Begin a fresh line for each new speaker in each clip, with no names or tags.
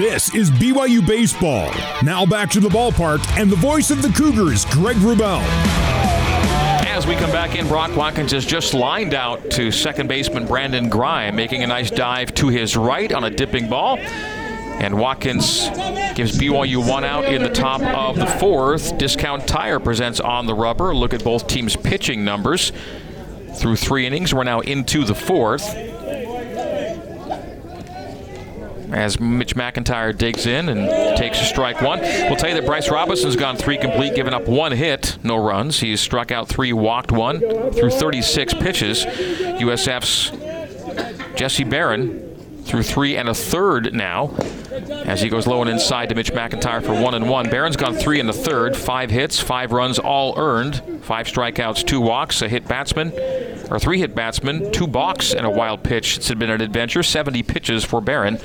This is BYU Baseball. Now back to the ballpark and the voice of the Cougars, Greg Wrubell.
As we come back in, Brock Watkins is just lined out to second baseman Brandon Grime, making a nice dive to his right on a dipping ball. And Watkins gives BYU one out in the top of the fourth. Discount Tire presents on the rubber. Look at both teams' pitching numbers through three innings. We're now into the fourth. As Mitch McIntyre digs in and takes a strike one. We'll tell you that Bryce Robinson's gone three complete, giving up one hit, no runs. He's struck out three, walked one through 36 pitches. USF's Jesse Barron through three and a third now as he goes low and inside to Mitch McIntyre for one and one. Barron's gone three and a third, five hits, five runs, all earned, five strikeouts, two walks, a hit batsman, or three hit batsman, two balks, and a wild pitch. It's been an adventure. 70 pitches for Barron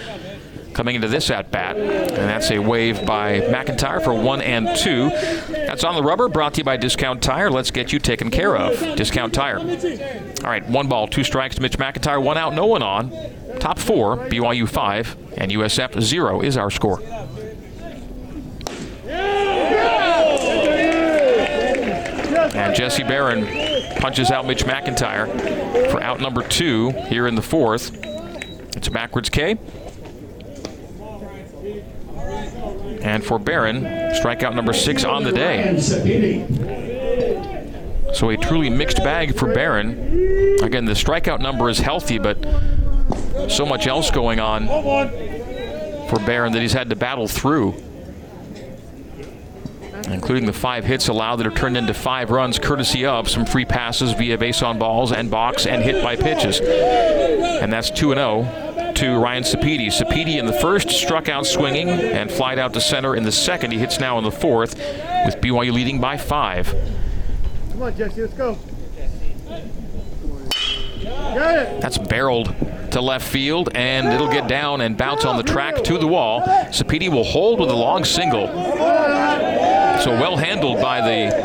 coming into this at bat. And that's a wave by McIntyre for one and two. That's on the rubber, brought to you by Discount Tire. Let's get you taken care of. Discount Tire. All right, one ball, two strikes to Mitch McIntyre, one out, no one on. Top four, BYU five, and USF zero is our score. And Jesse Barron punches out Mitch McIntyre for out number two here in the fourth. It's a backwards K. And for Barron, strikeout number six on the day. So a truly mixed bag for Barron. Again, the strikeout number is healthy, but so much else going on for Barron that he's had to battle through. Including the five hits allowed that are turned into five runs, courtesy of some free passes via base on balls and balks and hit by pitches. And that's 2 0 to Ryan Sapedi. Sapedi in the first struck out swinging and flied out to center in the second. He hits now in the fourth, with BYU leading by five.
Come on, Jesse, let's go.
That's barreled to left field, and it'll get down and bounce on the track to the wall. Sapedi will hold with a long single. So well handled by the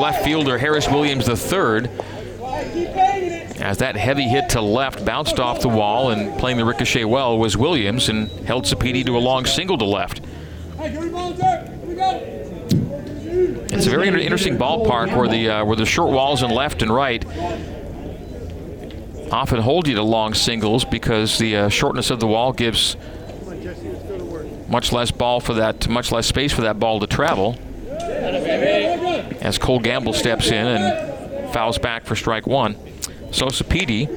left fielder Harris Williams III. As that heavy hit to left bounced off the wall and playing the ricochet well was Williams and held Sapedi to a long single to left. It's a very interesting ballpark where the uh, where the short walls and left and right often hold you to long singles because the uh, shortness of the wall gives much less ball for that, much less space for that ball to travel. As Cole Gamble steps in and fouls back for strike one. So Sapedi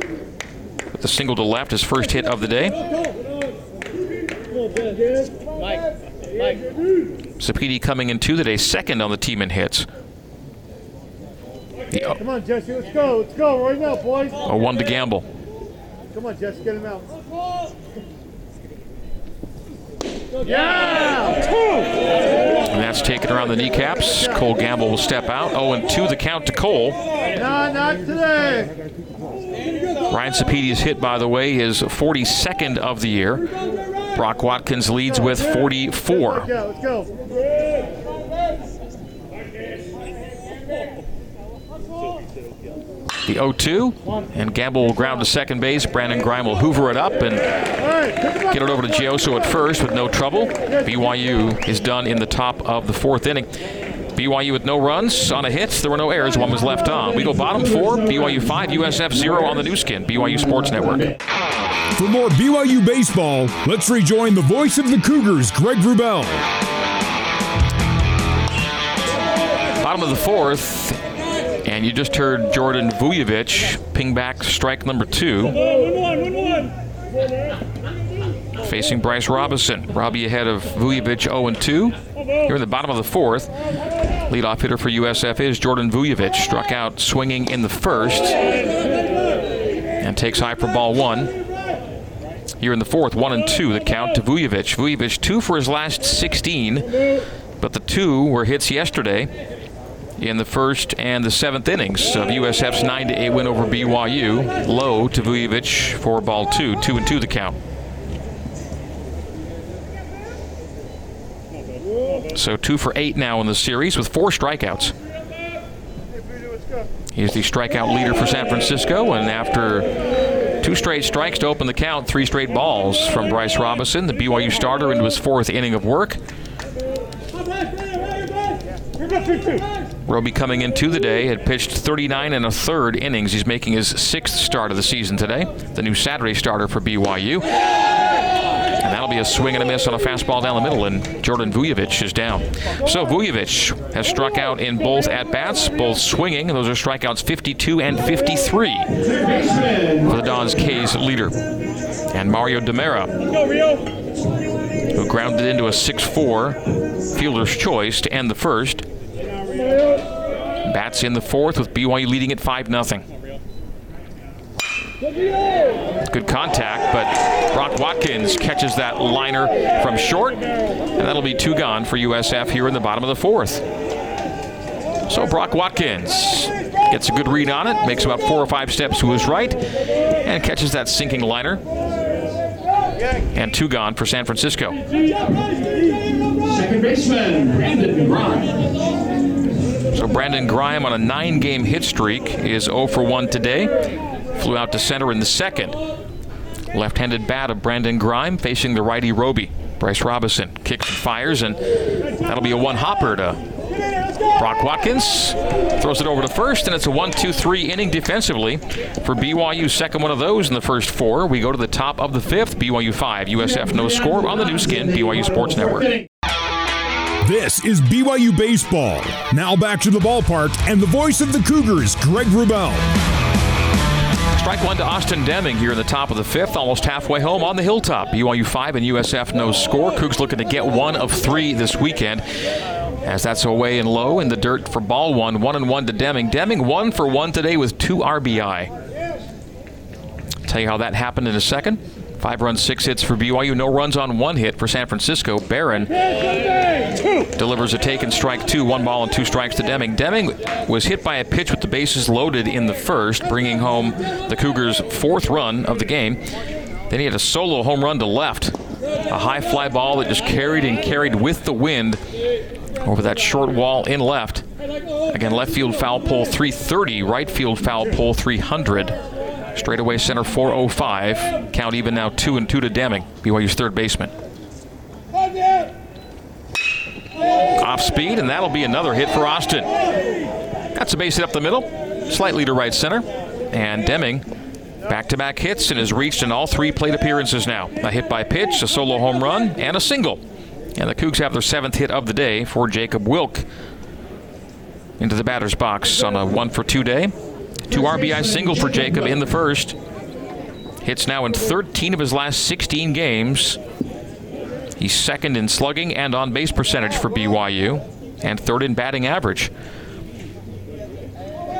with the single to left, his first hit of the day. Sapedi coming in two today, second on the team in hits.
The, uh, Come on, Jesse, let's go. Let's go right now, boys.
A one to Gamble.
Come on, Jesse, get him out. Yeah!
And that's taken around the kneecaps. Cole Gamble will step out. 0 and 2 the count to Cole.
No, not today.
Ryan Sapedi is hit, by the way, his 42nd of the year. Brock Watkins leads with 44.
Let's go, let's go.
The 0-2, and Gamble will ground to second base. Brandon Grime will hoover it up and get it over to Gioso at first with no trouble. BYU is done in the top of the fourth inning. BYU with no runs on a hit. There were no errors. One was left on. We go bottom four. BYU five. USF zero on the Nu Skin. BYU Sports Network.
For more BYU baseball, let's rejoin the voice of the Cougars, Greg Wrubell.
Bottom of the fourth, and you just heard Jordan Vujovic ping back strike number two. Facing Bryce Robinson. Robbie ahead of Vujovic 0 2. Here in the bottom of the fourth. Leadoff hitter for USF is Jordan Vujovic. Struck out swinging in the first. And takes high for ball one. Here in the fourth, one and two, the count to Vujovic. Vujovic two for his last 16, but the two were hits yesterday in the first and the seventh innings of USF's 9 8 win over BYU. Low to Vujovic for ball two, two and two the count. So two for eight now in the series with four strikeouts. He's the strikeout leader for San Francisco, and after Two straight strikes to open the count, three straight balls from Bryce Robinson, the BYU starter, into his fourth inning of work. Roby coming into the day had pitched 39 and a third innings. He's making his sixth start of the season today. The new Saturday starter for BYU. Be a swing and a miss on a fastball down the middle, and Jordan Vujovic is down. So Vujovic has struck out in both at bats, both swinging. Those are strikeouts 52 and 53 for the Dons K's leader. And Mario Demera, who grounded into a 6 4 fielder's choice to end the first. Bats in the fourth with BYU leading at 5 0. Good contact, but Brock Watkins catches that liner from short, and that'll be two gone for USF here in the bottom of the fourth. So Brock Watkins gets a good read on it, makes about four or five steps to his right, and catches that sinking liner. And two gone for San Francisco.
Second baseman, Brandon Grime.
So Brandon Grime on a nine game hit streak is 0 for 1 today. Flew out to center in the second. Left handed bat of Brandon Grime facing the righty Roby. Bryce Robinson kicks and fires, and that'll be a one hopper to Brock Watkins. Throws it over to first, and it's a 1 2 3 inning defensively for BYU. Second one of those in the first four. We go to the top of the fifth. BYU 5, USF no score on the Nu Skin, BYU Sports Network.
This is BYU Baseball. Now back to the ballpark and the voice of the Cougars, Greg Wrubell.
Strike one to Austin Deming here in the top of the fifth, almost halfway home on the hilltop. BYU 5 and USF no score. Cougs looking to get one of three this weekend. As that's away and low in the dirt for ball one, one and one to Deming. Deming one for one today with two RBI. Tell you how that happened in a second. Five runs, six hits for BYU. No runs on one hit for San Francisco. Barron delivers a take and strike two. One ball and two strikes to Deming. Deming was hit by a pitch with the bases loaded in the first, bringing home the Cougars' fourth run of the game. Then he had a solo home run to left. A high fly ball that just carried and carried with the wind over that short wall in left. Again, left field foul pole 330, right field foul pole 300. Straightaway center 405. Count even now 2 and 2 to Deming, BYU's third baseman. Off speed, and that'll be another hit for Austin. That's a base hit up the middle, slightly to right center. And Deming, back to back hits, and has reached in all three plate appearances now. A hit by pitch, a solo home run, and a single. And the Cougs have their seventh hit of the day for Jacob Wilk into the batter's box on a one for two day. Two RBI single for Jacob in the first. Hits now in 13 of his last 16 games. He's second in slugging and on base percentage for BYU, and third in batting average.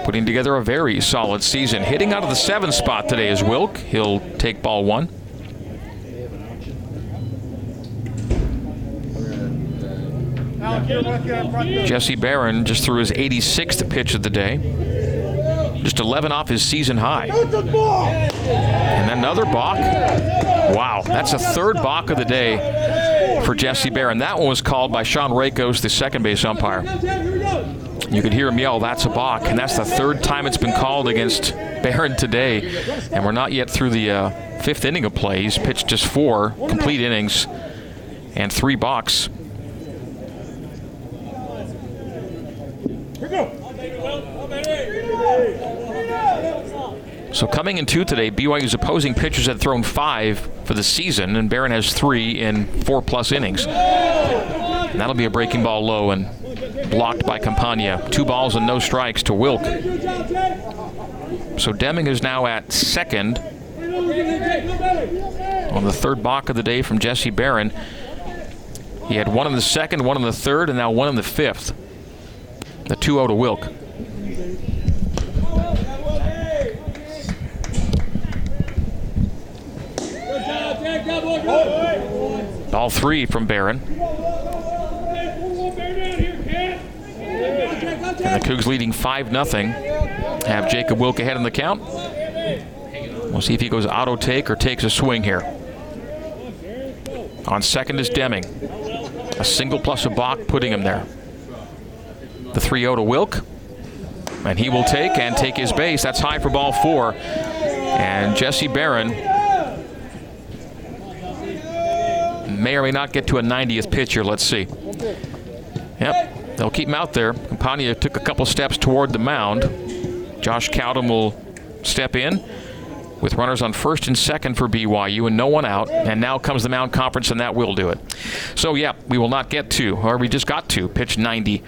Putting together a very solid season. Hitting out of the seventh spot today is Wilk. He'll take ball one. Jesse Barron just threw his 86th pitch of the day. Just 11 off his season high. And another balk. Wow, that's a third balk of the day for Jesse Barron. That one was called by Sean Rakos, the second base umpire. You could hear him yell, that's a balk. And that's the third time it's been called against Barron today. And we're not yet through the uh, fifth inning of play. He's pitched just four complete innings and three balks. So coming in two today, BYU's opposing pitchers had thrown five for the season, and Barron has three in four plus innings. And that'll be a breaking ball low and blocked by Campagna. Two balls and no strikes to Wilk. So Deming is now at second on the third balk of the day from Jesse Barron. He had one in the second, one in the third, and now one in the fifth. The 2 0 to Wilk. All three from Barron. And the Cougs leading 5 0. Have Jacob Wilk ahead in the count. We'll see if he goes auto take or takes a swing here. On second is Deming. A single plus a balk putting him there. The 3 0 to Wilk. And he will take and take his base. That's high for ball four. And Jesse Barron may or may not get to a 90th pitcher. Let's see. Yep, they'll keep him out there. Campagna took a couple steps toward the mound. Josh Cowden will step in with runners on first and second for BYU and no one out. And now comes the mound conference, and that will do it. So, yeah, we will not get to, or we just got to, pitch 90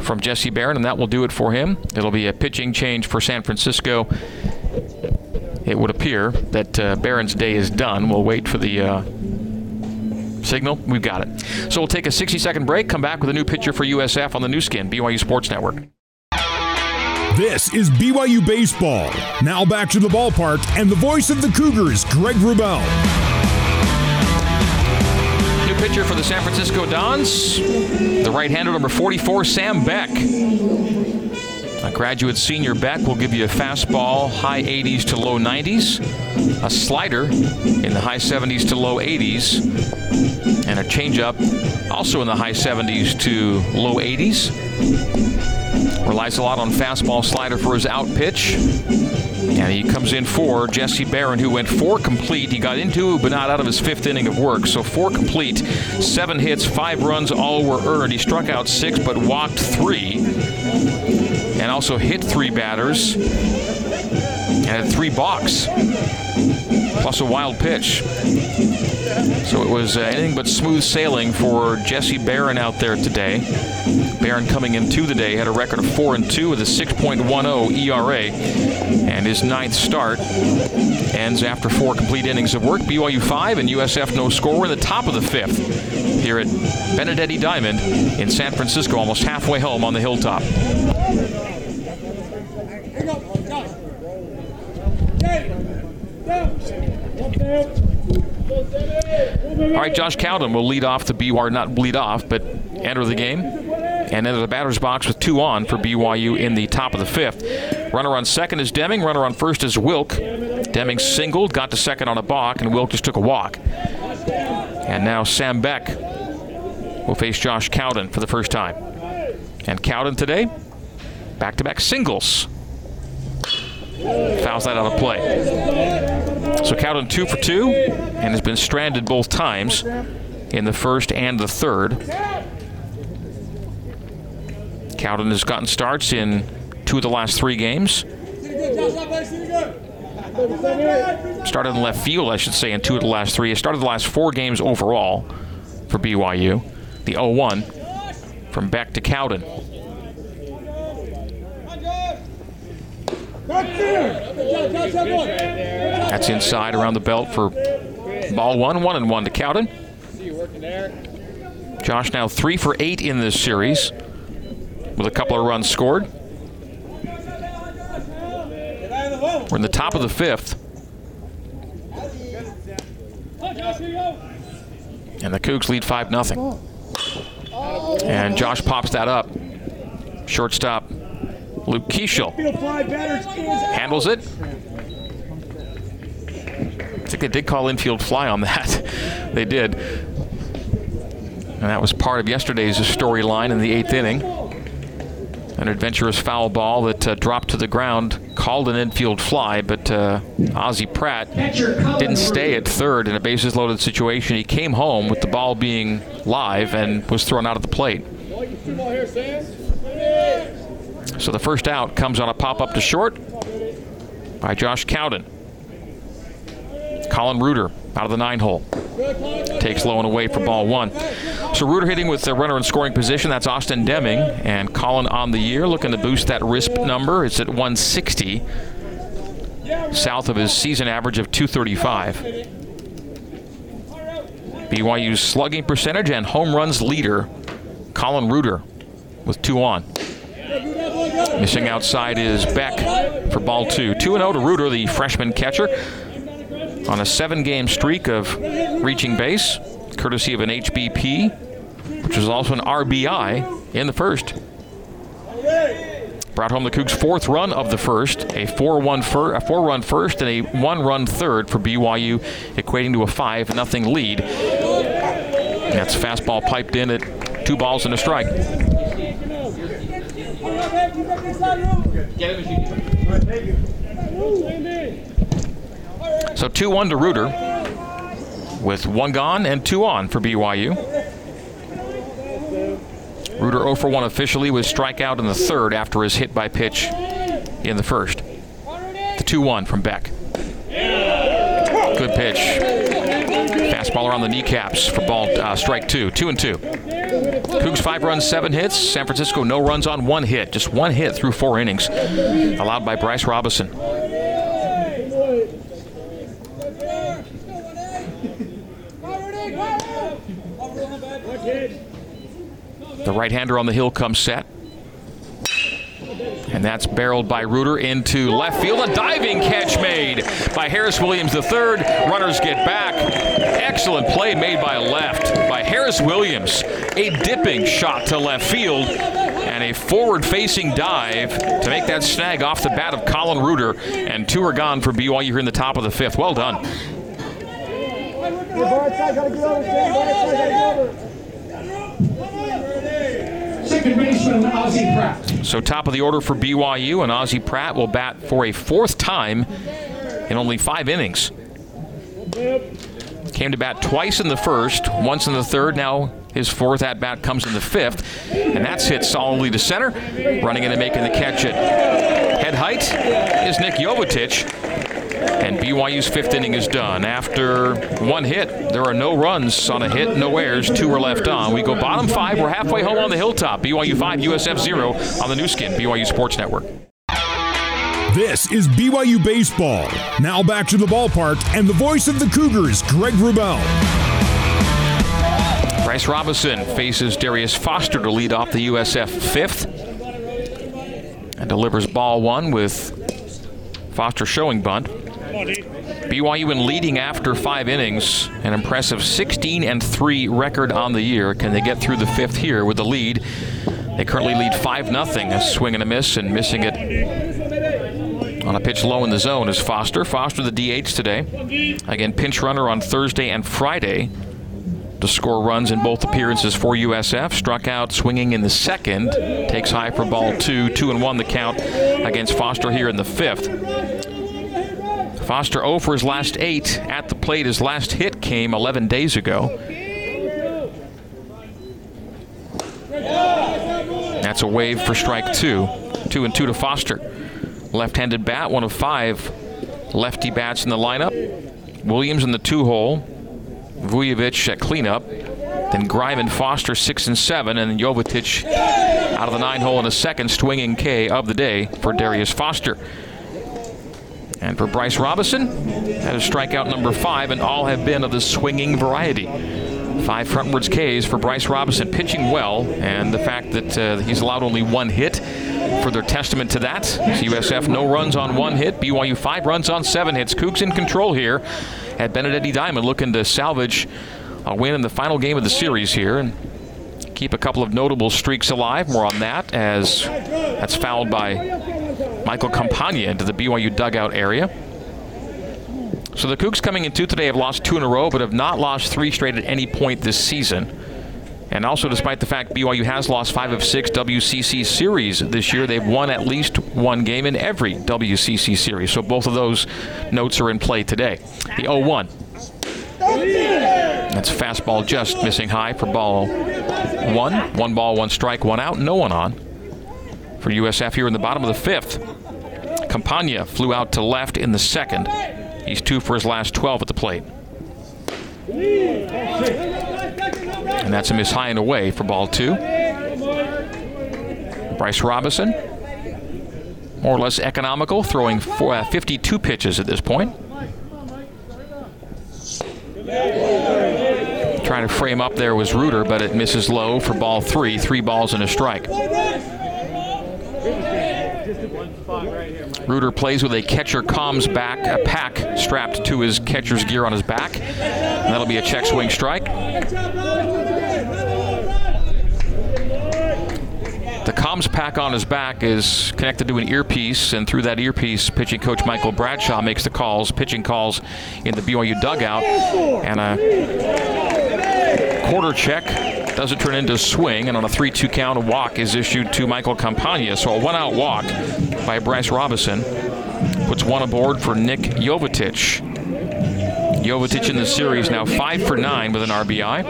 from Jesse Barron, and that will do it for him. It'll be a pitching change for San Francisco. It would appear that uh, Barron's day is done. We'll wait for the uh, signal. We've got it. So we'll take a 60 second break, come back with a new picture for USF on the Nu Skin, BYU Sports Network.
This is BYU Baseball. Now back to the ballpark and the voice of the Cougars, Greg Wrubell.
New pitcher for the San Francisco Dons, the right-hander number 44, Sam Beck. A graduate senior Beck will give you a fastball, high 80s to low 90s, a slider in the high 70s to low 80s, and a changeup also in the high 70s to low 80s. Relies a lot on fastball slider for his out pitch. And he comes in for Jesse Barron, who went four complete. He got into, but not out of his fifth inning of work. So four complete, seven hits, five runs, all were earned. He struck out six, but walked three, also hit three batters, and had three balks, plus a wild pitch. So it was uh, anything but smooth sailing for Jesse Barron out there today. Barron coming into the day had a record of 4 and 2 with a 6.10 ERA, and his ninth start ends after four complete innings of work. BYU 5 and USF no score. In the top of the fifth here at Benedetti Diamond in San Francisco, almost halfway home on the hilltop. All right, Josh Cowden will lead off the BYU, not lead off, but enter the game and enter the batter's box with two on for BYU in the top of the fifth. Runner on second is Deming. Runner on first is Wilk. Deming singled, got to second on a balk, and Wilk just took a walk. And now Sam Beck will face Josh Cowden for the first time. And Cowden today, back to back singles. Fouls that out of play. So Cowden two for two and has been stranded both times in the first and the third. Cowden has gotten starts in two of the last three games. Started in left field, I should say, in two of the last three. He started the last four games overall for BYU. The 0 1 from Beck to Cowden. That's inside around the belt for ball one, one and one to Cowden. Josh now three for eight in this series with a couple of runs scored. We're in the top of the fifth. And the Cougs lead 5 0. And Josh pops that up. Shortstop Luke Kiesel handles it. I think they did call infield fly on that. they did. And that was part of yesterday's storyline in the eighth inning. An adventurous foul ball that uh, dropped to the ground, called an infield fly, but uh, Ozzie Pratt didn't stay at third in a bases loaded situation. He came home with the ball being live and was thrown out of the plate. So the first out comes on a pop up to short by Josh Cowden. Colin Reuter out of the nine hole. Takes low and away for ball one. So Reuter hitting with the runner in scoring position. That's Austin Deming. And Colin on the year looking to boost that RISP number. It's at 160, south of his season average of 235. BYU's slugging percentage and home runs leader, Colin Reuter, with two on. Missing outside is Beck for ball two. 2 0 to Reuter, the freshman catcher, on a seven game streak of reaching base, courtesy of an HBP, which was also an RBI in the first. Brought home the Cougs' fourth run of the first, a 4-1 fir- a four-run first and a one-run third for BYU, equating to a five nothing lead. That's fastball piped in at two balls and a strike. So 2 1 to Reuter with one gone and two on for BYU. Reuter 0 for 1 officially with strikeout in the third after his hit by pitch in the first. The 2 1 from Beck. Good pitch. Fastball around the kneecaps for ball uh, strike two. Two and two. Cougs five runs, seven hits. San Francisco no runs on one hit. Just one hit through four innings, allowed by Bryce Robison. The right-hander on the hill comes set. And that's barreled by Reuter into left field. A diving catch made by Harris Williams III. Runners get back. Excellent play made by left by Harris Williams. A dipping shot to left field and a forward-facing dive to make that snag off the bat of Colin Reuter. And two are gone for BYU here in the top of the fifth. Well done.
Second baseman, Ozzie Pratt.
So top of the order for BYU, and Ozzie Pratt will bat for a fourth time in only five innings. Came to bat twice in the first, once in the third. Now his fourth at bat comes in the fifth, and that's hit solidly to center. Running in and making the catch at head height is Nick Jovetic. And BYU's fifth inning is done. After one hit, there are no runs on a hit, no errors, two are left on. We go bottom five. We're halfway home on the hilltop. BYU 5, USF 0 on the Nu Skin, BYU Sports Network.
This is BYU Baseball. Now back to the ballpark and the voice of the Cougars, Greg Wrubell.
Bryce Robinson faces Darius Foster to lead off the USF fifth and delivers ball one with Foster showing bunt. BYU in leading after five innings, an impressive 16 and 3 record on the year. Can they get through the fifth here with the lead? They currently lead 5 0. A swing and a miss, and missing it on a pitch low in the zone is Foster. Foster, the DH today. Again, pinch runner on Thursday and Friday to score runs in both appearances for USF. Struck out swinging in the second. Takes high for ball two. Two and one the count against Foster here in the fifth. Foster 0 for his last eight at the plate. His last hit came 11 days ago. That's a wave for strike two. Two and two to Foster. Left-handed bat, one of five lefty bats in the lineup. Williams in the two hole. Vujovic at cleanup. Then Grime and Foster six and seven, and Jovetic out of the nine hole in a second swinging K of the day for Darius Foster. And for Bryce Robison, that is strikeout number five, and all have been of the swinging variety. Five frontwards Ks for Bryce Robison, pitching well, and the fact that uh, he's allowed only one hit, further testament to that. USF no runs on one hit, BYU five runs on seven hits. Cougs in control here at Benedetti Diamond, looking to salvage a win in the final game of the series here, and keep a couple of notable streaks alive. More on that as that's fouled by Michael Campagna into the BYU dugout area. So the Cougs coming in two today have lost two in a row, but have not lost three straight at any point this season. And also, despite the fact BYU has lost five of six WCC series this year, they've won at least one game in every WCC series. So both of those notes are in play today. The 0 1. That's fastball just missing high for ball one. One ball, one strike, one out, no one on for USF here in the bottom of the fifth. Campagna flew out to left in the second. He's two for his last 12 at the plate. And that's a miss high and away for ball two. Bryce Robison, more or less economical, throwing four, uh, 52 pitches at this point. Trying to frame up there was Reuter, but it misses low for ball three. Three balls and a strike. Reuter plays with a catcher comms back, a pack strapped to his catcher's gear on his back. And that'll be a check swing strike. The comms pack on his back is connected to an earpiece, and through that earpiece, pitching coach Michael Bradshaw makes the calls, pitching calls in the BYU dugout. And a quarter check doesn't turn into a swing, and on a 3 2 count, a walk is issued to Michael Campagna. So a one out walk by Bryce Robison puts one aboard for Nick Jovetic. Jovetic in the series now 5 for 9 with an RBI.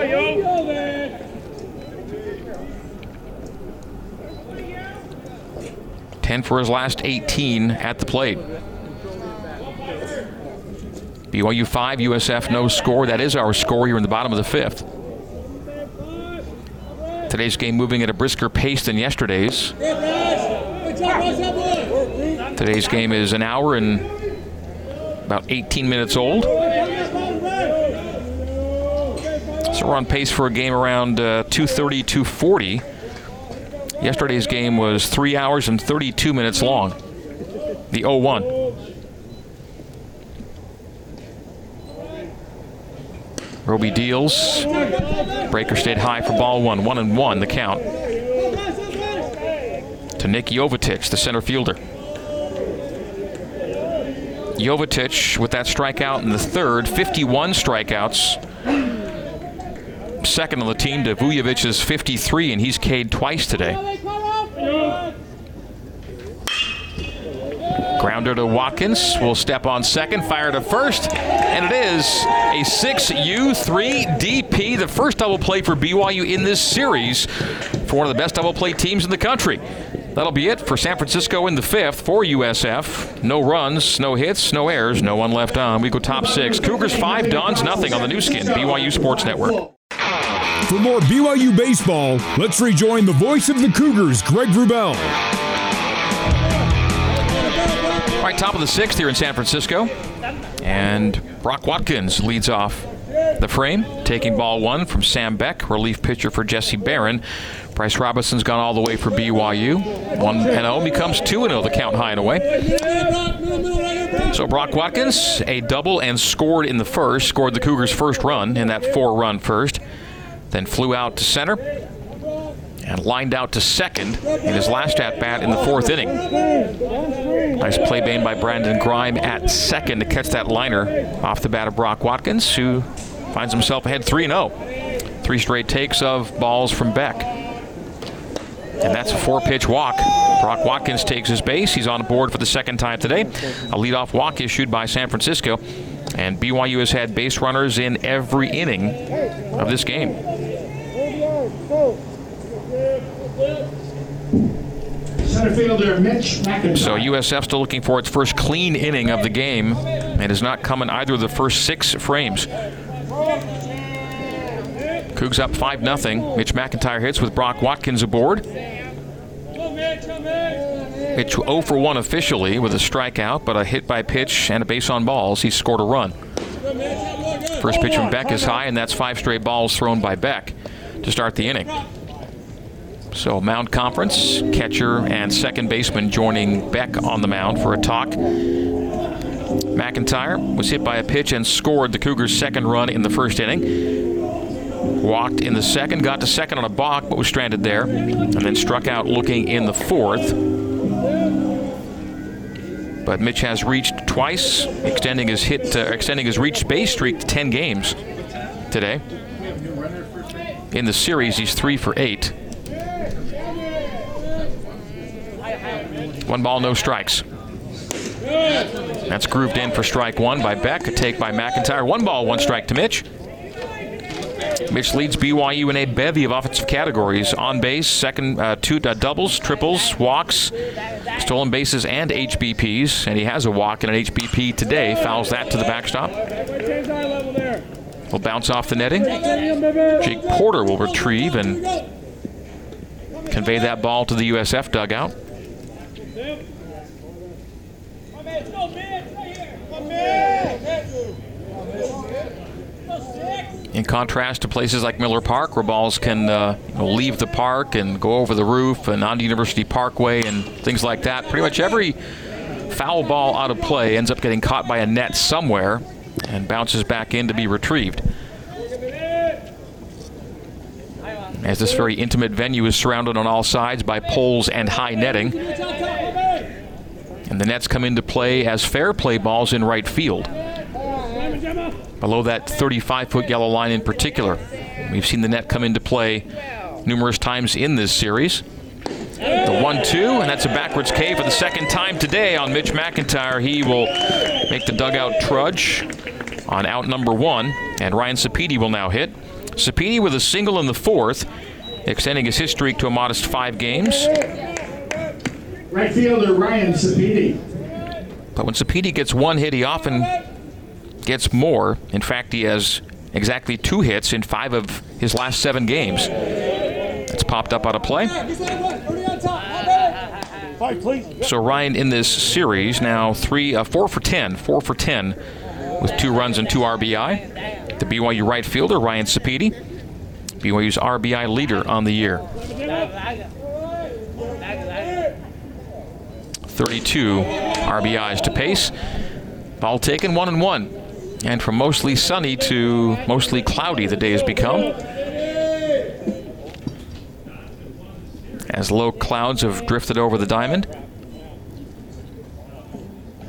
Ten for his last 18 at the plate. BYU 5, USF no score. That is our score here in the bottom of the fifth. Today's game moving at a brisker pace than yesterday's. Today's game is an hour and about 18 minutes old. So we're on pace for a game around uh, 2:30, 2:40. Yesterday's game was three hours and 32 minutes long. The 0-1. Roby deals. Breaker stayed high for ball one. One and one, the count. To Nick Jovetic, the center fielder. Jovetic with that strikeout in the third, 51 strikeouts. Second on the team to Vujovic's 53, and he's K'd twice today. Grounder to Watkins. Will step on second, fire to first, and it is a 6U3 DP, the first double play for BYU in this series for one of the best double play teams in the country. That'll be it for San Francisco in the fifth for USF. No runs, no hits, no errors, no one left on. We go top six. Cougars five, Dons nothing on the Nu Skin, BYU Sports Network.
For more BYU baseball, let's rejoin the voice of the Cougars, Greg Wrubell.
Right, top of the sixth here in San Francisco. And Brock Watkins leads off the frame, taking ball one from Sam Beck, relief pitcher for Jesse Barron. Bryce Robinson's gone all the way for BYU. 1 0 becomes 2 0, the count high and away. So Brock Watkins, a double and scored in the first, scored the Cougars' first run in that four run first. Then flew out to center and lined out to second in his last at bat in the fourth inning. Nice play made by Brandon Grime at second to catch that liner off the bat of Brock Watkins, who finds himself ahead 3 0. Three straight takes of balls from Beck. And that's a four pitch walk. Brock Watkins takes his base. He's on board for the second time today. A leadoff walk issued by San Francisco. And BYU has had base runners in every inning of this game.
Center fielder Mitch McIntyre.
So USF still looking for its first clean inning of the game. It has not come in either of the first six frames. Cougs up 5 0. Mitch McIntyre hits with Brock Watkins aboard. Pitch 0 for 1 officially with a strikeout, but a hit by pitch and a base on balls. He scored a run. First pitch from Beck is high, and that's five straight balls thrown by Beck to start the inning. So mound conference, catcher and second baseman joining Beck on the mound for a talk. McIntyre was hit by a pitch and scored the Cougars' second run in the first inning. Walked in the second, got to second on a balk, but was stranded there, and then struck out looking in the fourth. But Mitch has reached twice, extending his hit, uh, extending his reached base streak to 10 games today. In the series, he's three for eight. One ball, no strikes. That's grooved in for strike one by Beck. A take by McIntyre. One ball, one strike to Mitch. Mitch leads BYU in a bevy of offensive categories: on base, second, uh, two uh, doubles, triples, walks, stolen bases, and HBPs. And he has a walk and an HBP today. Fouls that to the backstop. Will bounce off the netting. Jake Porter will retrieve and convey that ball to the USF dugout. In contrast to places like Miller Park, where balls can uh, you know, leave the park and go over the roof and onto University Parkway and things like that, pretty much every foul ball out of play ends up getting caught by a net somewhere and bounces back in to be retrieved. As this very intimate venue is surrounded on all sides by poles and high netting. And the nets come into play as fair play balls in right field. Below that 35 foot yellow line in particular. We've seen the net come into play numerous times in this series. The 1 2, and that's a backwards K for the second time today on Mitch McIntyre. He will make the dugout trudge on out number one, and Ryan Sapedi will now hit. Sapedi with a single in the fourth, extending his hit streak to a modest five games.
Right fielder Ryan Sapedi.
But when Sapedi gets one hit, he often gets more. In fact, he has exactly two hits in five of his last seven games. It's popped up out of play. So Ryan in this series now three, uh, four for ten, four for ten, with two runs and two RBI. The BYU right fielder Ryan Sapedi, BYU's RBI leader on the year. 32 RBIs to pace. Ball taken, one and one. And from mostly sunny to mostly cloudy, the day has become. As low clouds have drifted over the diamond.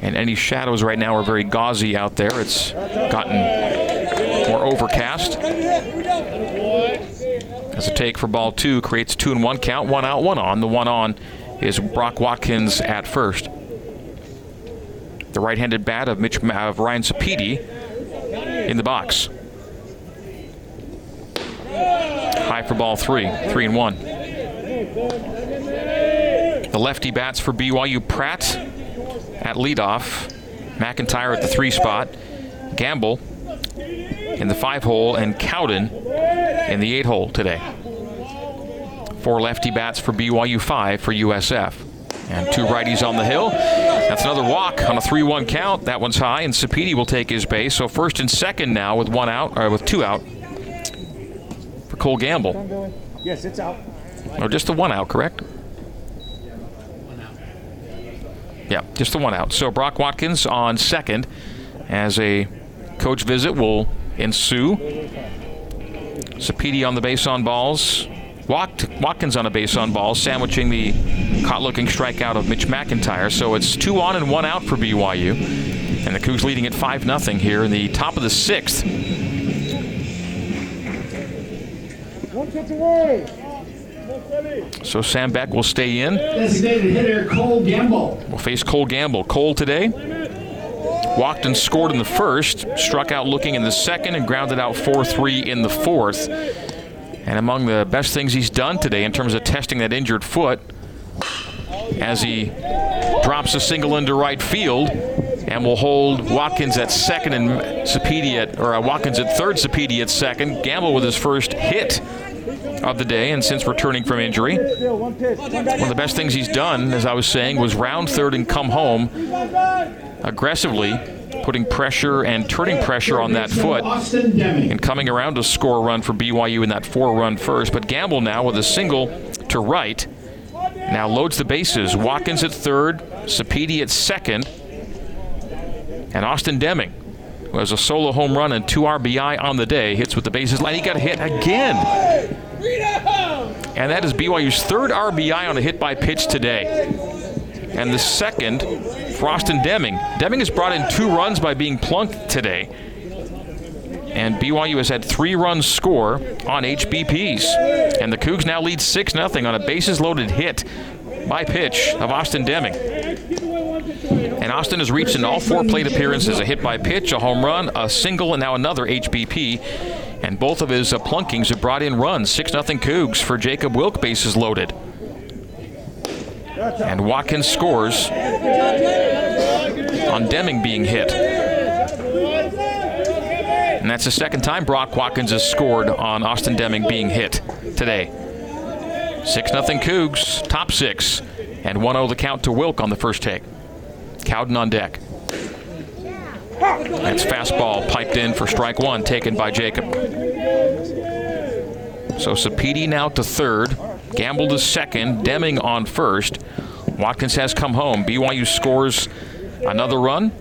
And any shadows right now are very gauzy out there. It's gotten more overcast. As a take for ball two creates two and one count, one out, one on. The one on is Brock Watkins at first. The right-handed bat of Mitch of Ryan Sapedi in the box. High for ball three, three and one. The lefty bats for BYU Pratt at leadoff, McIntyre at the three spot, Gamble in the five hole, and Cowden in the eight hole today. Four lefty bats for BYU, five for USF. And two righties on the hill. That's another walk on a 3 1 count. That one's high, and Sapedi will take his base. So first and second now with one out, or with two out for Cole Gamble.
Yes, it's out.
Or just the one out, correct? Yeah, just the one out. So Brock Watkins on second as a coach visit will ensue. Sapedi on the base on balls. Walked, Watkins on a base on balls, sandwiching the caught looking strikeout of Mitch McIntyre. So it's two on and one out for BYU. And the Cougs leading at 5 0 here in the top of the sixth.
One pitch away.
So Sam Beck will stay in.
Designated hitter Cole Gamble.
We'll face Cole Gamble. Cole today walked and scored in the first, struck out looking in the second, and grounded out 4 3 in the fourth. And among the best things he's done today in terms of testing that injured foot, as he drops a single into right field and will hold Watkins at second and Sapedi at, or uh, Watkins at third, Sapedi at second. Gamble with his first hit of the day, and since returning from injury.
One
of the best things he's done, as I was saying, was round third and come home aggressively, putting pressure and turning pressure on that foot and coming around to score a run for BYU in that four run first. But Gamble now with a single to right. Now loads the bases. Watkins at third, Sapedi at second, and Austin Deming, who has a solo home run and two RBI on the day, hits with the bases line. He got hit again. And that is BYU's third RBI on a hit by pitch today. And the second for Austin Deming. Deming has brought in two runs by being plunked today. And BYU has had three runs score on HBPs. And the Cougs now lead 6 0 on a bases loaded hit by pitch of Austin Deming. And Austin has reached in all four plate appearances a hit by pitch, a home run, a single, and now another HBP. And both of his uh, plunkings have brought in runs. 6 0 Cougs for Jacob Wilk, bases loaded. And Watkins scores on Deming being hit. And that's the second time Brock Watkins has scored on Austin Deming being hit today. 6 0 Cougs, top six. And 1 0 the count to Wilk on the first take. Cowden on deck. That's fastball piped in for strike one, taken by Jacob. So Sapedi now to third, Gamble to second, Deming on first. Watkins has come home. BYU scores another run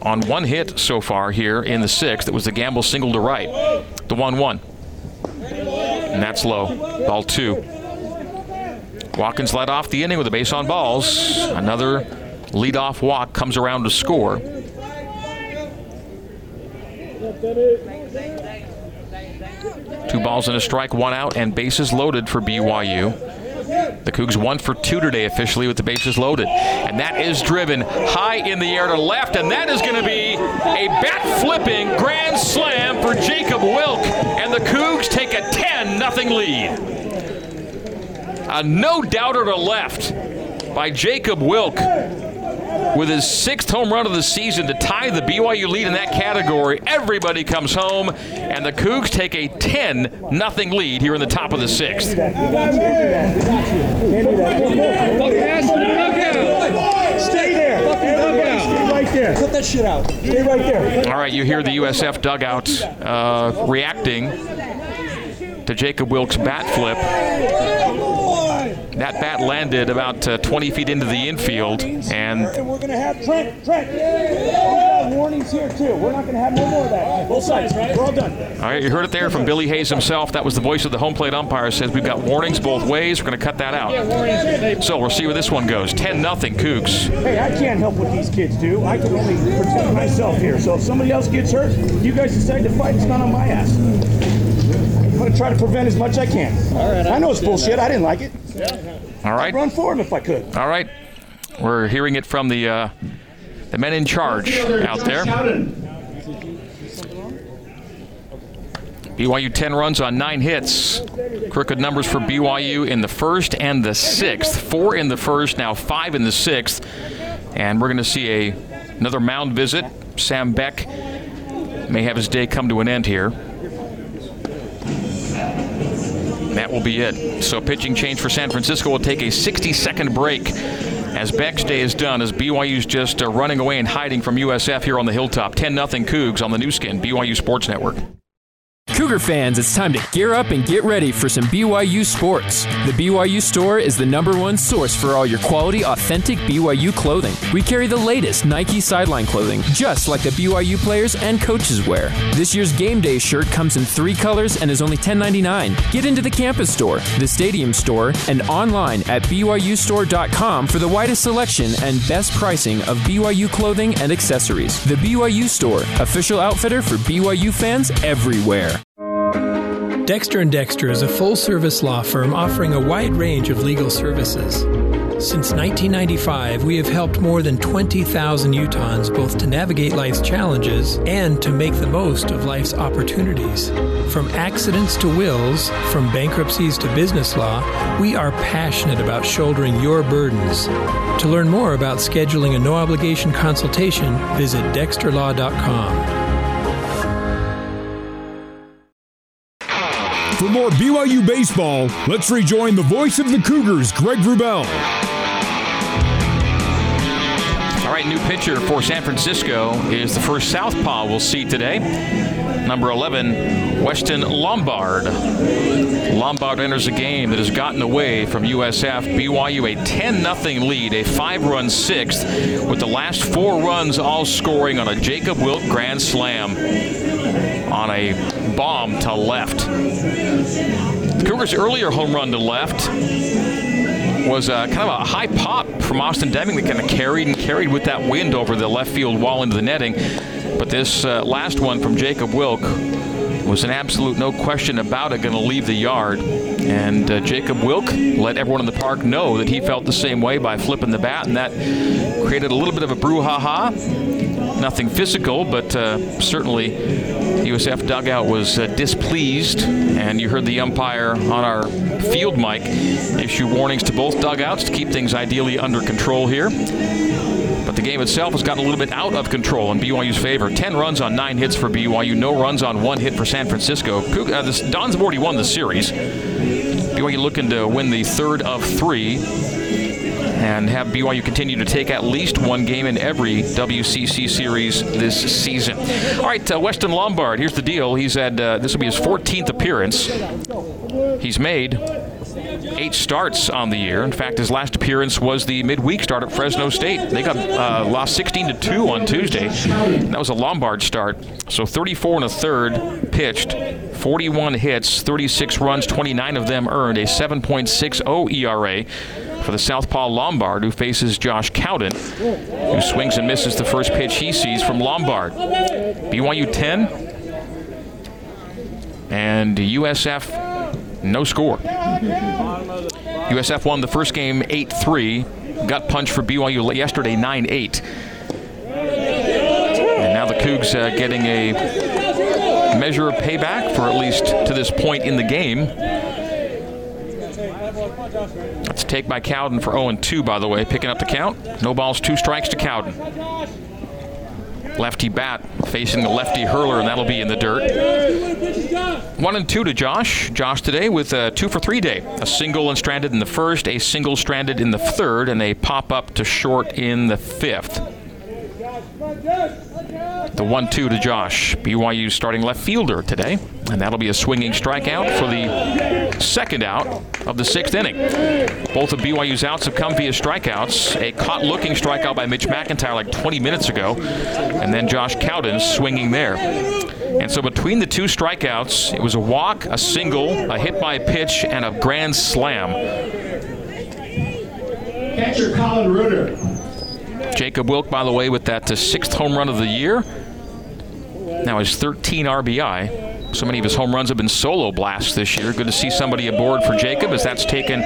on one hit so far here in the sixth. It was the Gamble single to right, the 1 1. And that's low. Ball two. Watkins led off the inning with a base on balls. Another leadoff walk comes around to score. Two balls and a strike, one out, and bases loaded for BYU. The Cougs one for two today officially with the bases loaded. And that is driven high in the air to left, and that is going to be a bat flipping grand slam for Jacob Wilk. And the Cougs take a 10 0 lead. A no doubter to left by Jacob Wilk with his sixth home run of the season to tie the BYU lead in that category. Everybody comes home, and the Cougs take a 10 nothing lead here in the top of the sixth.
Right there. Put that shit out. Stay right there.
All right, you hear the USF dugout uh, reacting to Jacob Wilk's bat flip. That bat landed about uh, 20 feet into the infield, and
And we're going to have Trent. Trent. We warnings here too. We're not going to have no more of that. Both sides, right? We're all done.
all right, you heard it there from Billy Hayes himself. That was the voice of the home plate umpire. Says we've got warnings both ways. We're going to cut that out. So we'll see where this one goes. 10 nothing Cougs.
Hey, I can't help what these kids do. I can only protect myself here. So if somebody else gets hurt, you guys decide to fight. It's not on my ass. I'm going to try to prevent as much as I can. All right. I know it's bullshit. I didn't like it.
All right.
I'd run for him if I could.
All right. We're hearing it from the uh, the men in charge out there. BYU 10 runs on nine hits. Crooked numbers for BYU in the first and the sixth. Four in the first, now five in the sixth. And we're going to see a another mound visit. Sam Beck may have his day come to an end here. That will be it. So pitching change for San Francisco will take a 60-second break as Beck's is done as BYU's just uh, running away and hiding from USF here on the hilltop. 10-0 Cougs on the Nu Skin, BYU Sports Network.
Cougar fans, it's time to gear up and get ready for some BYU sports. The BYU store is the number one source for all your quality, authentic BYU clothing. We carry the latest Nike sideline clothing, just like the BYU players and coaches wear. This year's game day shirt comes in three colors and is only $10.99. Get into the campus store, the stadium store, and online at BYUstore.com for the widest selection and best pricing of BYU clothing and accessories. The BYU store, official outfitter for BYU fans everywhere.
Dexter and Dexter is a full-service law firm offering a wide range of legal services. Since 1995, we have helped more than 20,000 Utahns both to navigate life's challenges and to make the most of life's opportunities. From accidents to wills, from bankruptcies to business law, we are passionate about shouldering your burdens. To learn more about scheduling a no-obligation consultation, visit dexterlaw.com.
For more BYU baseball, let's rejoin the voice of the Cougars, Greg Wrubell.
All right, new pitcher for San Francisco is the first Southpaw we'll see today. Number 11, Weston Lombard. Lombard enters a game that has gotten away from USF. BYU a 10 0 lead, a five run sixth, with the last four runs all scoring on a Jacob Wilk grand slam on a bomb to left. Cougars' earlier home run to left was uh, kind of a high pop from Austin Deming that kind of carried and carried with that wind over the left field wall into the netting. But this uh, last one from Jacob Wilk was an absolute no question about it going to leave the yard. And uh, Jacob Wilk let everyone in the park know that he felt the same way by flipping the bat, and that created a little bit of a brouhaha. Nothing physical, but uh, certainly USF dugout was uh, displeased, and you heard the umpire on our field mic issue warnings to both dugouts to keep things ideally under control here. But the game itself has gotten a little bit out of control in BYU's favor. 10 runs on 9 hits for BYU, no runs on 1 hit for San Francisco. Uh, this, Dons already won the series. BYU looking to win the third of three and have BYU continue to take at least one game in every WCC series this season. All right, uh, Weston Lombard, here's the deal. He's had, uh, this will be his 14th appearance. He's made eight starts on the year. In fact, his last appearance was the midweek start at Fresno State. They got uh, lost 16 to 2 on Tuesday. That was a Lombard start. So 34 and a third pitched, 41 hits, 36 runs, 29 of them earned, a 7.60 ERA for the Southpaw Lombard, who faces Josh Cowden, who swings and misses the first pitch he sees from Lombard. BYU 10 and USF no score. USF won the first game 8 3. Got punched for BYU yesterday 9 8. And now the Cougs uh, getting a measure of payback for at least to this point in the game. Let's take by Cowden for 0 2, by the way, picking up the count. No balls, two strikes to Cowden. Lefty bat facing the lefty hurler, and that'll be in the dirt. One and two to Josh. Josh today with a two for three day. A single and stranded in the first, a single stranded in the third, and a pop up to short in the fifth. The 1 2 to Josh. BYU starting left fielder today. And that'll be a swinging strikeout for the second out of the sixth inning. Both of BYU's outs have come via strikeouts. A caught looking strikeout by Mitch McIntyre like 20 minutes ago. And then Josh Cowden swinging there. And so between the two strikeouts, it was a walk, a single, a hit by pitch, and a grand slam.
Catcher Colin Reuter.
Jacob Wilk, by the way, with that uh, sixth home run of the year. Now his 13 RBI. So many of his home runs have been solo blasts this year. Good to see somebody aboard for Jacob as that's taken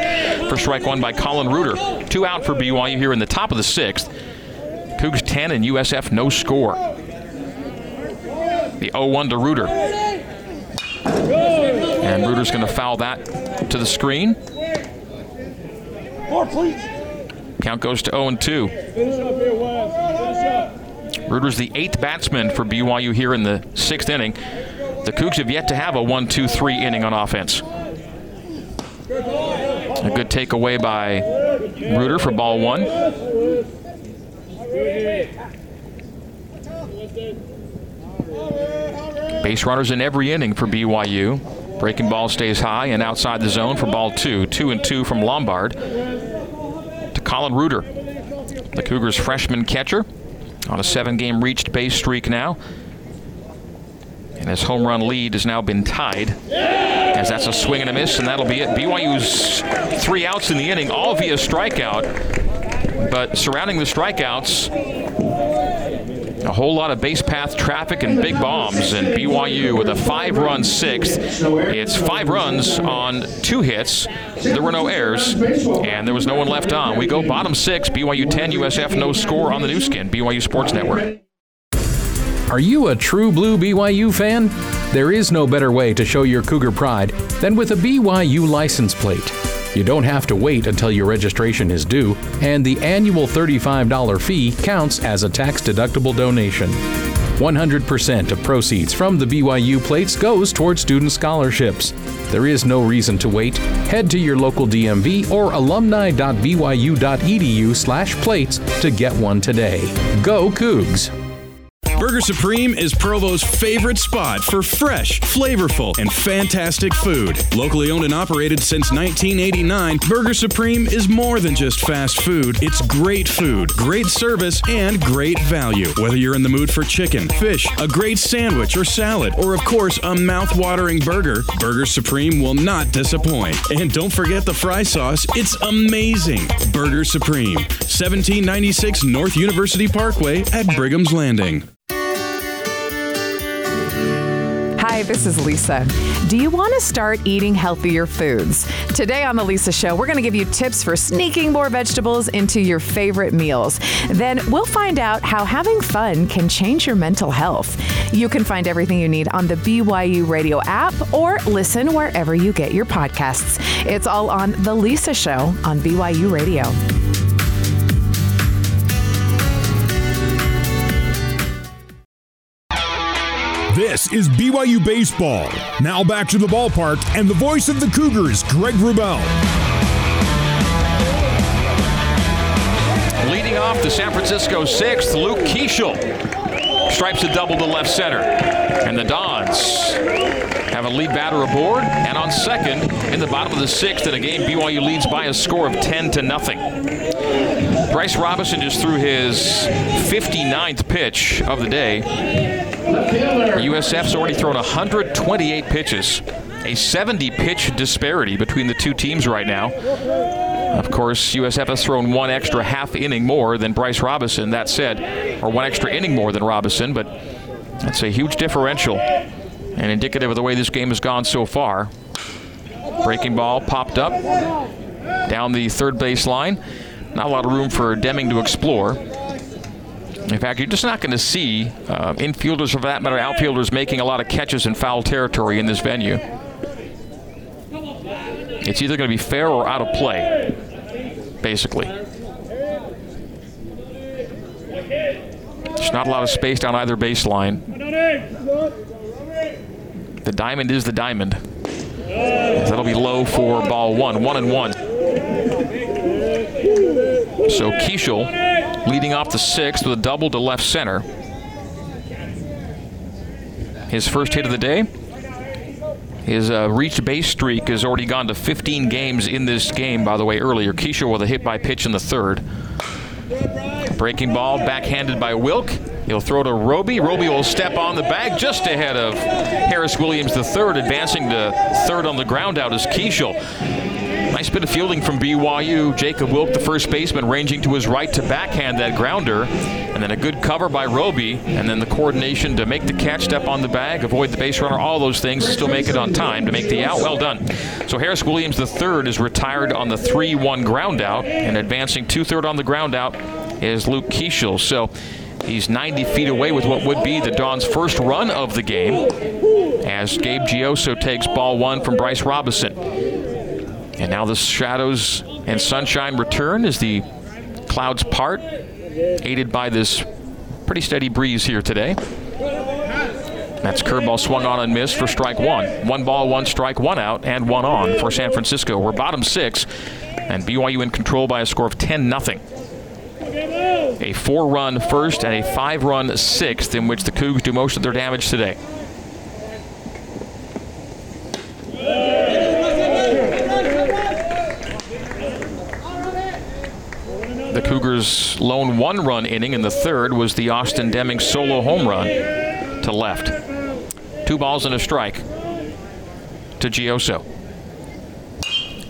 for strike one by Colin Reuter. Two out for BYU here in the top of the sixth. Cougs 10 and USF no score. The 0-1 to Reuter. And Reuter's going to foul that to the screen.
More, please.
Count goes to 0 2. Reuter's the eighth batsman for BYU here in the sixth inning. The Cougs have yet to have a 1 2 3 inning on offense. A good takeaway by Reuter for ball one. Base runners in every inning for BYU. Breaking ball stays high and outside the zone for ball two. Two and two from Lombard Colin Reuter, the Cougars' freshman catcher, on a seven game reached base streak now. And his home run lead has now been tied. As that's a swing and a miss, and that'll be it. BYU's three outs in the inning, all via strikeout. But surrounding the strikeouts, a whole lot of base path traffic and big bombs, and BYU with a five run sixth. It's five runs on two hits. There were no errors, and there was no one left on. We go bottom six, BYU 10, USF no score on the Nu Skin, BYU Sports Network.
Are you a true blue BYU fan? There is no better way to show your Cougar pride than with a BYU license plate. You don't have to wait until your registration is due, and the annual $35 fee counts as a tax deductible donation. 100% of proceeds from the BYU plates goes toward student scholarships. There is no reason to wait. Head to your local DMV or alumni.byu.edu/plates to get one today. Go Cougs!
Burger Supreme is Provo's favorite spot for fresh, flavorful, and fantastic food. Locally owned and operated since 1989, Burger Supreme is more than just fast food. It's great food, great service, and great value. Whether you're in the mood for chicken, fish, a great sandwich or salad, or of course a mouth-watering burger, Burger Supreme will not disappoint. And don't forget the fry sauce, it's amazing. Burger Supreme, 1796 North University Parkway at Brigham's Landing.
Hi, this is Lisa. Do you want to start eating healthier foods? Today on The Lisa Show, we're going to give you tips for sneaking more vegetables into your favorite meals. Then we'll find out how having fun can change your mental health. You can find everything you need on the BYU Radio app or listen wherever you get your podcasts. It's all on The Lisa Show on BYU Radio.
This is BYU Baseball. Now back to the ballpark and the voice of the Cougars, Greg Wrubell.
Leading off the San Francisco sixth, Luke Kiesel stripes a double to left center. And the Dons have a lead batter aboard and on second in the bottom of the sixth in a game BYU leads by a score of 10 to nothing. Bryce Robinson just threw his 59th pitch of the day. USF's already thrown 128 pitches, a 70 pitch disparity between the two teams right now. Of course, USF has thrown one extra half inning more than Bryce Robinson, that said, or one extra inning more than Robinson, but that's a huge differential and indicative of the way this game has gone so far. Breaking ball popped up down the third base line. Not a lot of room for Deming to explore. In fact, you're just not going to see uh, infielders, or for that matter, outfielders making a lot of catches in foul territory in this venue. It's either going to be fair or out of play, basically. There's not a lot of space down either baseline. The diamond is the diamond. That'll be low for ball one. One and one. So Kiesel leading off the sixth with a double to left center. His first hit of the day. His uh, reached base streak has already gone to 15 games in this game, by the way, earlier. Kiesel with a hit by pitch in the third. Breaking ball backhanded by Wilk. He'll throw to Roby. Roby will step on the bag just ahead of Harris Williams III, advancing to third on the ground out is Kiesel. Nice bit of fielding from BYU. Jacob Wilk, the first baseman, ranging to his right to backhand that grounder. And then a good cover by Roby. And then the coordination to make the catch, step on the bag, avoid the base runner, all those things, still make it on time to make the out. Well done. So Harris Williams III is retired on the 3 1 ground out. And advancing two third on the ground out is Luke Kiesel. So He's 90 feet away with what would be the Dons' first run of the game as Gabe Gioso takes ball one from Bryce Robinson. And now the shadows and sunshine return as the clouds part, aided by this pretty steady breeze here today. That's curveball swung on and missed for strike one. One ball, one strike, one out, and one on for San Francisco. We're bottom six, and BYU in control by a score of 10 0 a four run first and a five run sixth, in which the Cougs do most of their damage today. Cougars' lone one run inning in the third was the Austin Deming solo home run to left. Two balls and a strike to Gioso.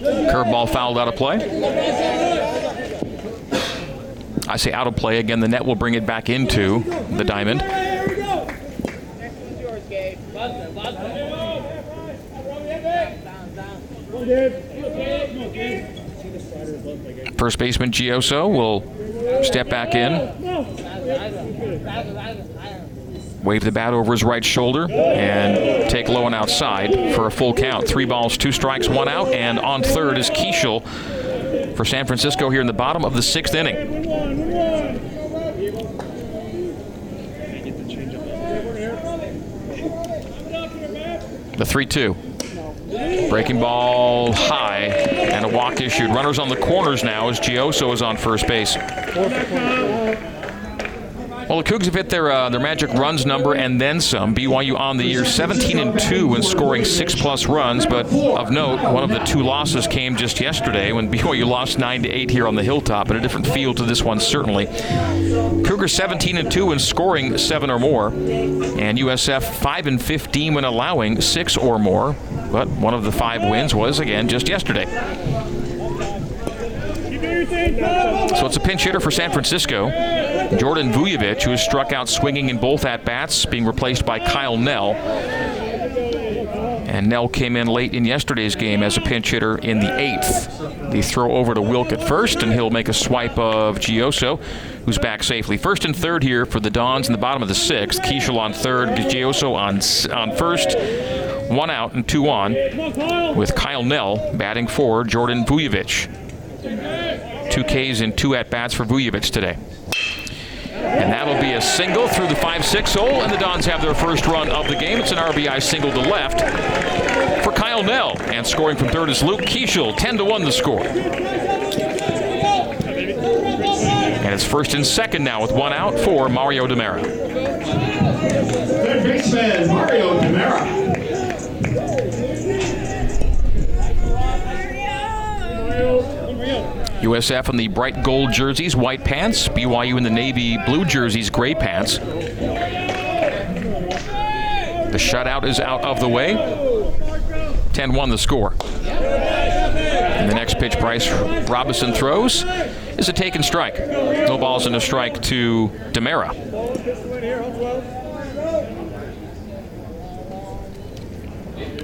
Curveball fouled out of play. I say out of play. Again, the net will bring it back into the diamond. First baseman Gioso will step back in. Wave the bat over his right shoulder and take low and outside for a full count. Three balls, two strikes, one out, and on third is Kiesel for San Francisco here in the bottom of the sixth inning. The 3 2. Breaking ball high and a walk issued. Runners on the corners now as Gioso is on first base. Well, the Cougs have hit their uh, their magic runs number and then some. BYU on the year 17 and 2 when scoring six plus runs, but of note, one of the two losses came just yesterday when BYU lost 9 to 8 here on the hilltop, in a different feel to this one certainly. Cougars 17 and 2 when scoring seven or more, and USF 5 and 15 when allowing six or more. But one of the five wins was again just yesterday. So it's a pinch hitter for San Francisco. Jordan Vujovic, who struck out swinging in both at bats, being replaced by Kyle Nell. And Nell came in late in yesterday's game as a pinch hitter in the eighth. The throw over to Wilk at first, and he'll make a swipe of Gioso, who's back safely. First and third here for the Dons in the bottom of the sixth. Kiesel on third, Gioso on, on first. One out and two on, with Kyle Nell batting for Jordan Vujovic. Two Ks and two at bats for Vujovic today. And that'll be a single through the 5 6 hole, and the Dons have their first run of the game. It's an RBI single to left for Kyle Nell. And scoring from third is Luke Kiesel. 10 to 1 the score. And it's first and second now with one out for Mario Demera.
Third baseman, Mario Demera.
USF in the bright gold jerseys, white pants. BYU in the navy blue jerseys, gray pants. The shutout is out of the way. 10 1 the score. And the next pitch Bryce Robinson throws is a taken strike. No balls and a strike to Demera.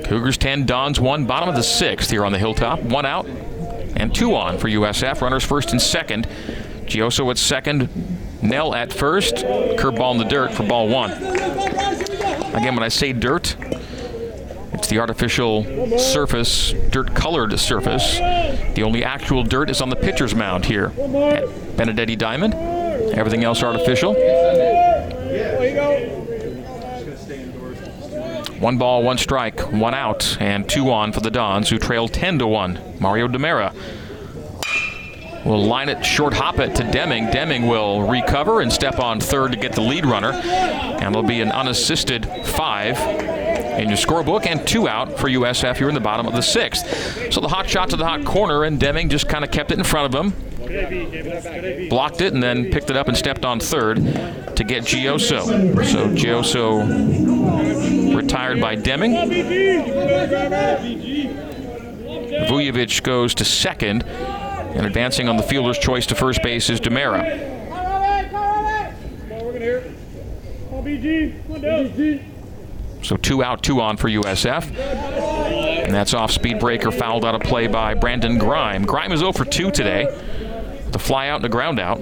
Cougars 10, Dons 1, bottom of the sixth here on the hilltop. One out and two on for USF. Runners first and second. Gioso at second, Nell at first. Curveball in the dirt for ball one. Again, when I say dirt, it's the artificial surface, dirt colored surface. The only actual dirt is on the pitcher's mound here at Benedetti Diamond. Everything else artificial. One ball, one strike, one out, and two on for the Dons, who trail 10 to 1. Mario Demera will line it, short hop it to Deming. Deming will recover and step on third to get the lead runner. And there'll be an unassisted five in your scorebook and two out for USF here in the bottom of the sixth. So the hot shot to the hot corner, and Deming just kind of kept it in front of him. Blocked it and then picked it up and stepped on third to get Gioso. So Gioso retired by Deming. Vujovic goes to second, and advancing on the fielder's choice to first base is Demera. So two out, two on for USF. And that's off speed breaker fouled out of play by Brandon Grime. Grime is 0 for 2 today. The fly out and the ground out.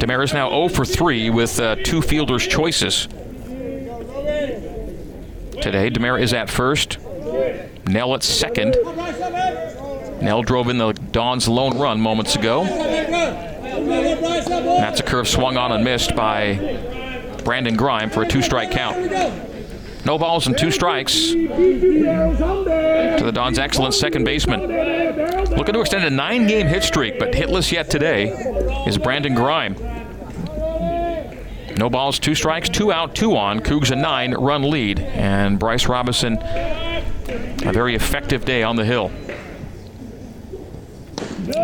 Demera is now 0 for 3 with uh, two fielders' choices. Today, Demera is at first. Nell at second. Nell drove in the Dons' lone run moments ago. That's a curve swung on and missed by Brandon Grime for a two strike count. No balls and two strikes to the Dons' excellent second baseman. Looking to extend a nine game hit streak, but hitless yet today is Brandon Grime. No balls, two strikes, two out, two on. Cougs a nine run lead. And Bryce Robinson, a very effective day on the hill.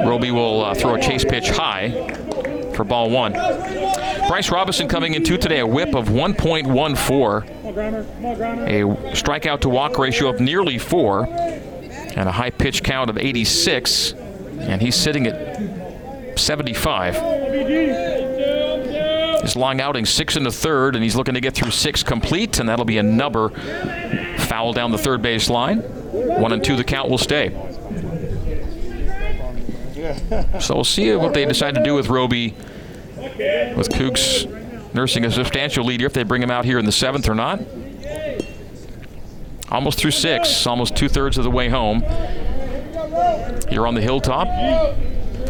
Roby will uh, throw a chase pitch high for ball one. Bryce Robinson coming in two today, a whip of 1.14, a strikeout to walk ratio of nearly four, and a high pitch count of 86, and he's sitting at 75. His long outing, six in the third, and he's looking to get through six complete, and that'll be a number foul down the third base line. One and two, the count will stay. So we'll see what they decide to do with Roby, with Cougs nursing a substantial lead here, if they bring him out here in the seventh or not. Almost through six, almost two thirds of the way home. Here on the hilltop,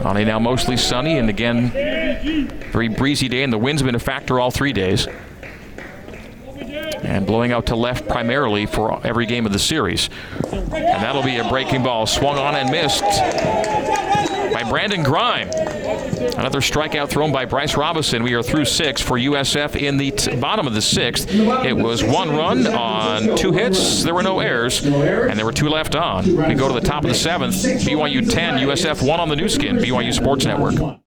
on a now mostly sunny and again very breezy day, and the wind's been a factor all three days. And blowing out to left primarily for every game of the series. And that'll be a breaking ball swung on and missed by Brandon Grime. Another strikeout thrown by Bryce Robinson. We are through six for USF in the t- bottom of the sixth. It was one run on two hits. There were no errors, and there were two left on. We go to the top of the seventh. BYU 10, USF 1 on the Nu Skin, BYU Sports Network.